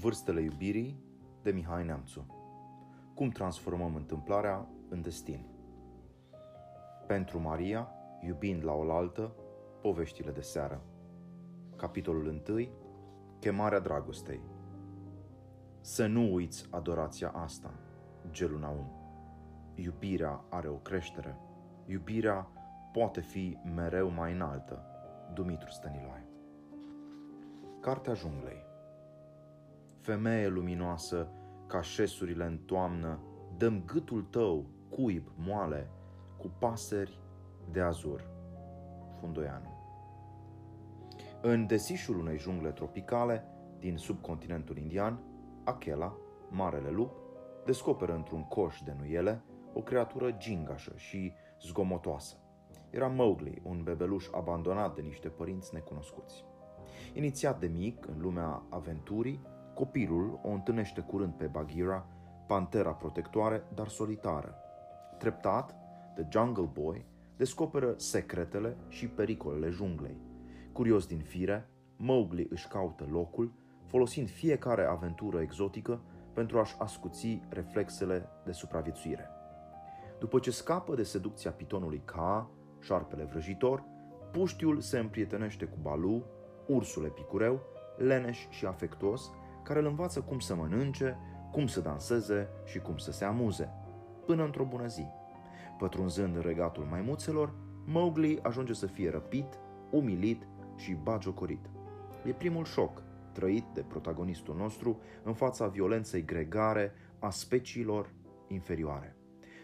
Vârstele iubirii de Mihai Neamțu Cum transformăm întâmplarea în destin? Pentru Maria, iubind la oaltă, poveștile de seară. Capitolul 1. Chemarea dragostei. Să nu uiți adorația asta, Gelunaum. Iubirea are o creștere. Iubirea poate fi mereu mai înaltă. Dumitru Stăniloae. Cartea junglei Femeie luminoasă, ca șesurile în toamnă, dăm gâtul tău, cuib, moale, cu pasări de azur. Fundoianu În desișul unei jungle tropicale din subcontinentul indian, Achela, marele lup, descoperă într-un coș de nuiele o creatură gingașă și zgomotoasă. Era Mowgli, un bebeluș abandonat de niște părinți necunoscuți. Inițiat de mic în lumea aventurii, copilul o întâlnește curând pe Bagheera, pantera protectoare, dar solitară. Treptat, The Jungle Boy descoperă secretele și pericolele junglei. Curios din fire, Mowgli își caută locul, folosind fiecare aventură exotică pentru a-și ascuți reflexele de supraviețuire. După ce scapă de seducția pitonului Ka, șarpele vrăjitor, puștiul se împrietenește cu Balu, ursul epicureu, leneș și afectuos, care îl învață cum să mănânce, cum să danseze și cum să se amuze, până într-o bună zi. Pătrunzând în regatul maimuțelor, Mowgli ajunge să fie răpit, umilit și bagiocorit. E primul șoc trăit de protagonistul nostru în fața violenței gregare a speciilor inferioare.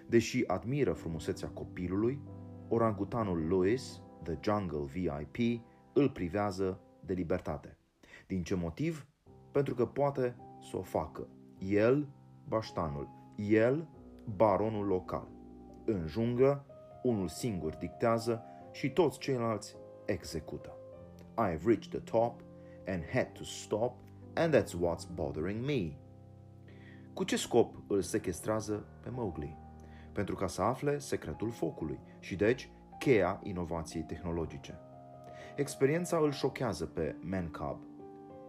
Deși admiră frumusețea copilului, orangutanul Louis, The Jungle VIP, îl privează de libertate. Din ce motiv? Pentru că poate să o facă. El, baștanul, el, baronul local. În junglă, unul singur dictează și toți ceilalți execută. I've reached the top and had to stop and that's what's bothering me. Cu ce scop îl sequestrează pe Mowgli? Pentru ca să afle secretul focului și deci cheia inovației tehnologice. Experiența îl șochează pe Mancab.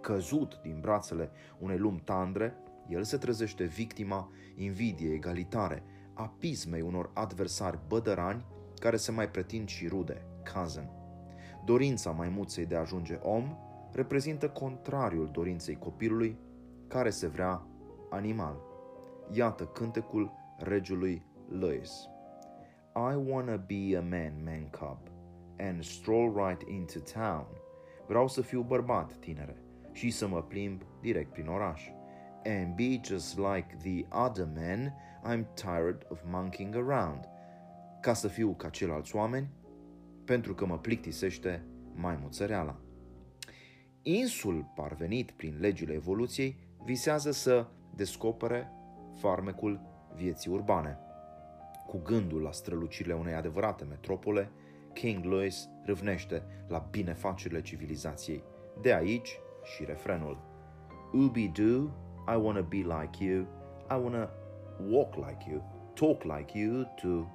Căzut din brațele unei lumi tandre, el se trezește victima invidiei egalitare, a pismei unor adversari bădărani care se mai pretind și rude, cousin. Dorința maimuței de a ajunge om reprezintă contrariul dorinței copilului care se vrea animal. Iată cântecul regiului Lois. I wanna be a man, man cub, and stroll right into town. Vreau să fiu bărbat, tinere, și să mă plimb direct prin oraș. And be just like the other men, I'm tired of monkeying around. Ca să fiu ca ceilalți oameni, pentru că mă plictisește mai muțăreala. Insul, parvenit prin legile evoluției, visează să descopere farmecul vieții urbane. Cu gândul la strălucirile unei adevărate metropole, King Louis râvnește la binefacerile civilizației. De aici și refrenul. Ubi-doo, I wanna be like you, I wanna walk like you, talk like you too.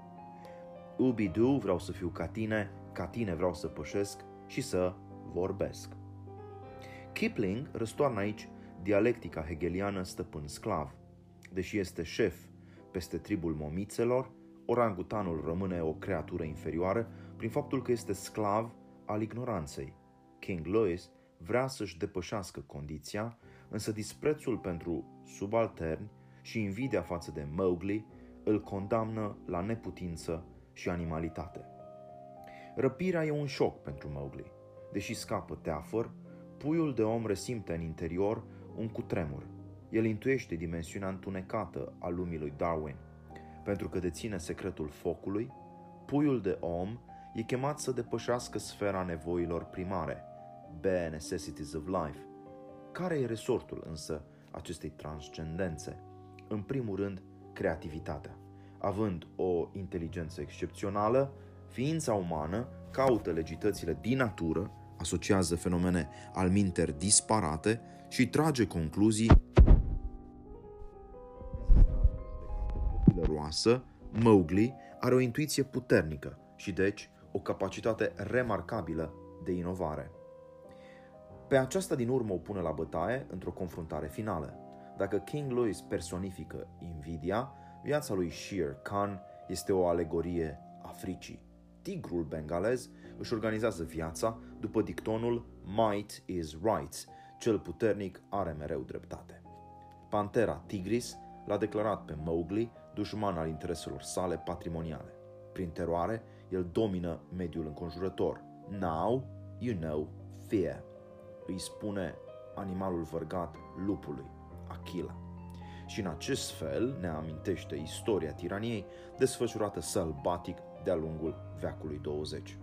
Ubi-doo, vreau să fiu ca tine, ca tine vreau să pășesc și să vorbesc. Kipling răstoarnă aici dialectica hegeliană stăpân sclav. Deși este șef peste tribul momițelor, orangutanul rămâne o creatură inferioară prin faptul că este sclav al ignoranței. King Louis vrea să-și depășească condiția, însă disprețul pentru subalterni și invidia față de Mowgli îl condamnă la neputință și animalitate. Răpirea e un șoc pentru Mowgli. Deși scapă teafăr, puiul de om resimte în interior un cutremur. El intuiește dimensiunea întunecată a lumii lui Darwin. Pentru că deține secretul focului, puiul de om e chemat să depășească sfera nevoilor primare, bare necessities of life. Care e resortul însă acestei transcendențe? În primul rând, creativitatea. Având o inteligență excepțională, ființa umană caută legitățile din natură asociază fenomene alminter disparate și trage concluzii copilăroasă, Mowgli are o intuiție puternică și deci o capacitate remarcabilă de inovare. Pe aceasta din urmă o pune la bătaie într-o confruntare finală. Dacă King Louis personifică invidia, viața lui Shere Khan este o alegorie a fricii. Tigrul bengalez își organizează viața după dictonul Might is right, cel puternic are mereu dreptate. Pantera tigris l-a declarat pe Mowgli dușman al intereselor sale patrimoniale. Prin teroare, el domină mediul înconjurător. Now you know fear, îi spune animalul vărgat lupului, Achila. Și în acest fel ne amintește istoria tiraniei desfășurată sălbatic de-a lungul veacului 20.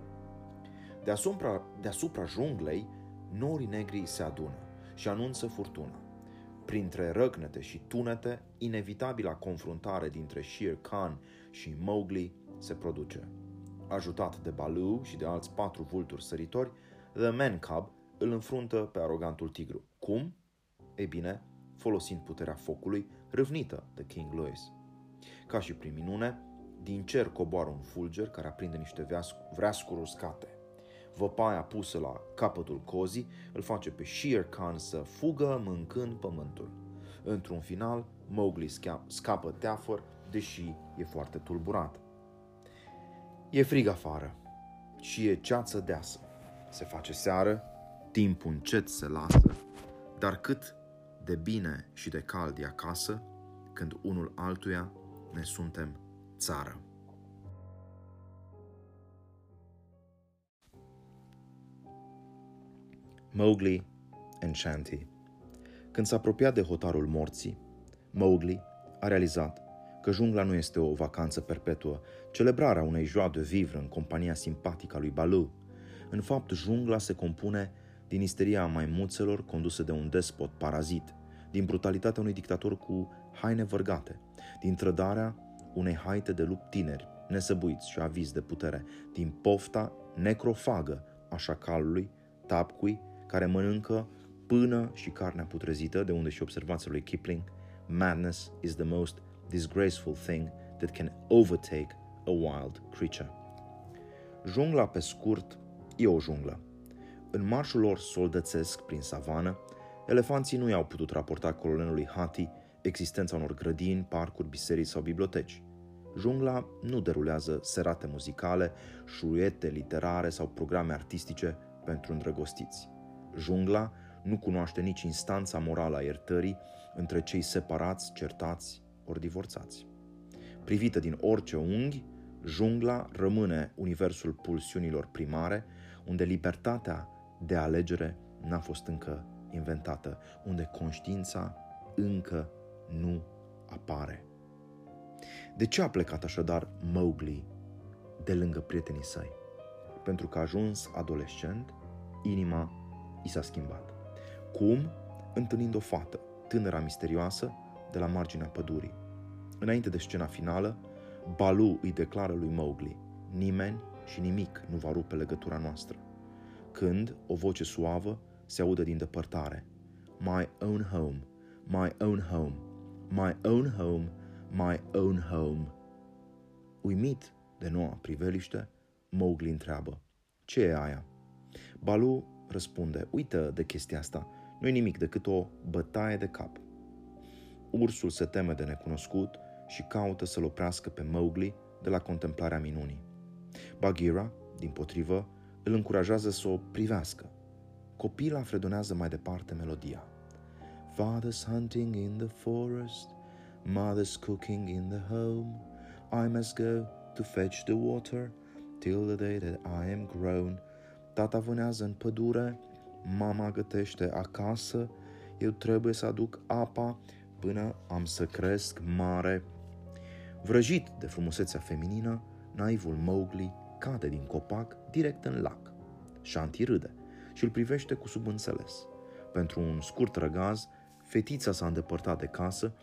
Deasupra, deasupra junglei, norii negri se adună și anunță furtuna. Printre răgnete și tunete, inevitabila confruntare dintre Shere Khan și Mowgli se produce. Ajutat de Baloo și de alți patru vulturi săritori, The Man Cub îl înfruntă pe arogantul tigru. Cum? Ei bine, folosind puterea focului râvnită de King Louis. Ca și prin minune, din cer coboară un fulger care aprinde niște vreascuri uscate. Văpaia pusă la capătul cozii îl face pe Shere Khan să fugă mâncând pământul. Într-un final, Mowgli scapă teafăr, deși e foarte tulburat. E frig afară și e ceață deasă. Se face seară, timpul încet se lasă, dar cât de bine și de cald e acasă, când unul altuia ne suntem țară. Mowgli and Shanti Când s-a apropiat de hotarul morții, Mowgli a realizat că jungla nu este o vacanță perpetuă, celebrarea unei joie de vivre în compania simpatică a lui Baloo. În fapt, jungla se compune din isteria maimuțelor condusă de un despot parazit, din brutalitatea unui dictator cu haine vărgate, din trădarea unei haite de lup tineri, nesăbuiți și avizi de putere, din pofta necrofagă a șacalului, tapcui, care mănâncă până și carnea putrezită, de unde și observația lui Kipling, madness is the most disgraceful thing that can overtake a wild creature. Jungla, pe scurt, e o junglă. În marșul lor soldățesc prin savană, elefanții nu i-au putut raporta colonelului Hati existența unor grădini, parcuri, biserici sau biblioteci. Jungla nu derulează serate muzicale, șuiete literare sau programe artistice pentru îndrăgostiți. Jungla nu cunoaște nici instanța morală a iertării între cei separați, certați ori divorțați. Privită din orice unghi, jungla rămâne universul pulsiunilor primare, unde libertatea de alegere n-a fost încă inventată, unde conștiința încă nu apare. De ce a plecat așadar Mowgli de lângă prietenii săi? Pentru că a ajuns adolescent, inima i s-a schimbat. Cum? Întâlnind o fată, tânăra misterioasă, de la marginea pădurii. Înainte de scena finală, Balu îi declară lui Mowgli, nimeni și nimic nu va rupe legătura noastră. Când o voce suavă se audă din depărtare. My own home, my own home, my own home, my own home. Uimit de noua priveliște, Mowgli întreabă, ce e aia? Balu răspunde, uită de chestia asta, nu e nimic decât o bătaie de cap. Ursul se teme de necunoscut și caută să-l oprească pe Mowgli de la contemplarea minunii. Bagheera, din potrivă, îl încurajează să o privească. Copila fredonează mai departe melodia. Father's hunting in the forest, mother's cooking in the home. I must go to fetch the water till the day that I am grown. Tata vânează în pădure, mama gătește acasă, eu trebuie să aduc apa până am să cresc mare. Vrăjit de frumusețea feminină, naivul Mowgli cade din copac direct în lac. Shanti râde și îl privește cu subînțeles. Pentru un scurt răgaz, fetița s-a îndepărtat de casă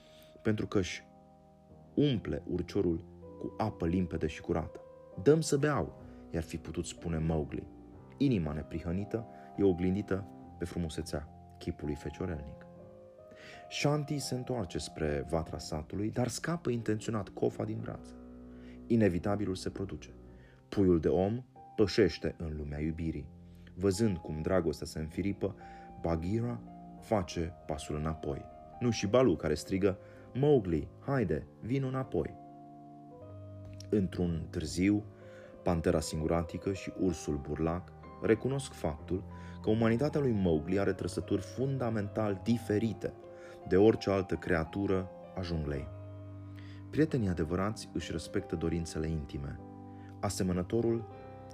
pentru că își umple urciorul cu apă limpede și curată. Dăm să beau, i-ar fi putut spune Mowgli. Inima neprihănită e oglindită pe frumusețea chipului feciorelnic. Shanti se întoarce spre vatra satului, dar scapă intenționat cofa din braț. Inevitabilul se produce. Puiul de om pășește în lumea iubirii. Văzând cum dragostea se înfiripă, Bagheera face pasul înapoi. Nu și Balu care strigă, Mowgli, haide, vin înapoi. Într-un târziu, pantera singuratică și ursul burlac recunosc faptul că umanitatea lui Mowgli are trăsături fundamental diferite de orice altă creatură a junglei. Prietenii adevărați își respectă dorințele intime. Asemănătorul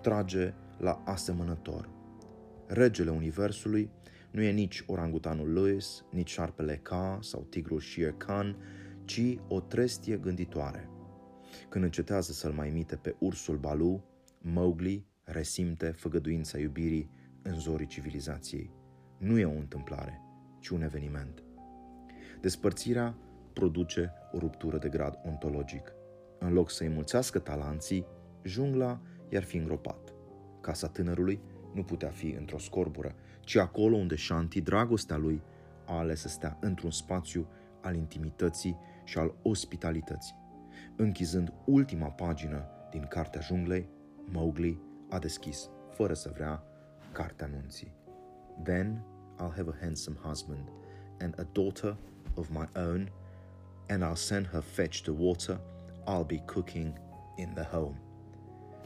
trage la asemănător. Regele Universului nu e nici orangutanul Lewis, nici șarpele K sau tigrul Shere Khan, ci o trestie gânditoare. Când încetează să-l mai imite pe ursul Balu, Mowgli resimte făgăduința iubirii în zorii civilizației. Nu e o întâmplare, ci un eveniment. Despărțirea produce o ruptură de grad ontologic. În loc să înmulțească talanții, jungla i-ar fi îngropat. Casa tânărului nu putea fi într-o scorbură, ci acolo unde Shanti, dragostea lui, a ales să stea într-un spațiu al intimității și al ospitalității. Închizând ultima pagină din Cartea Junglei, Mowgli a deschis, fără să vrea, Cartea Nunții. Then I'll have a handsome husband and a daughter of my own, and I'll send her fetch the water. I'll be cooking in the home.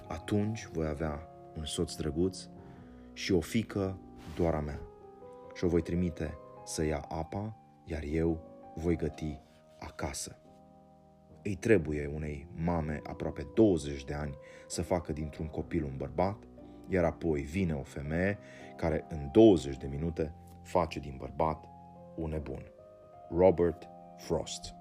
Atunci voi avea un soț drăguț și o fică doar a mea. Și o voi trimite să ia apa, iar eu voi găti acasă. Îi trebuie unei mame aproape 20 de ani să facă dintr-un copil un bărbat, iar apoi vine o femeie care în 20 de minute face din bărbat un nebun. Robert Frost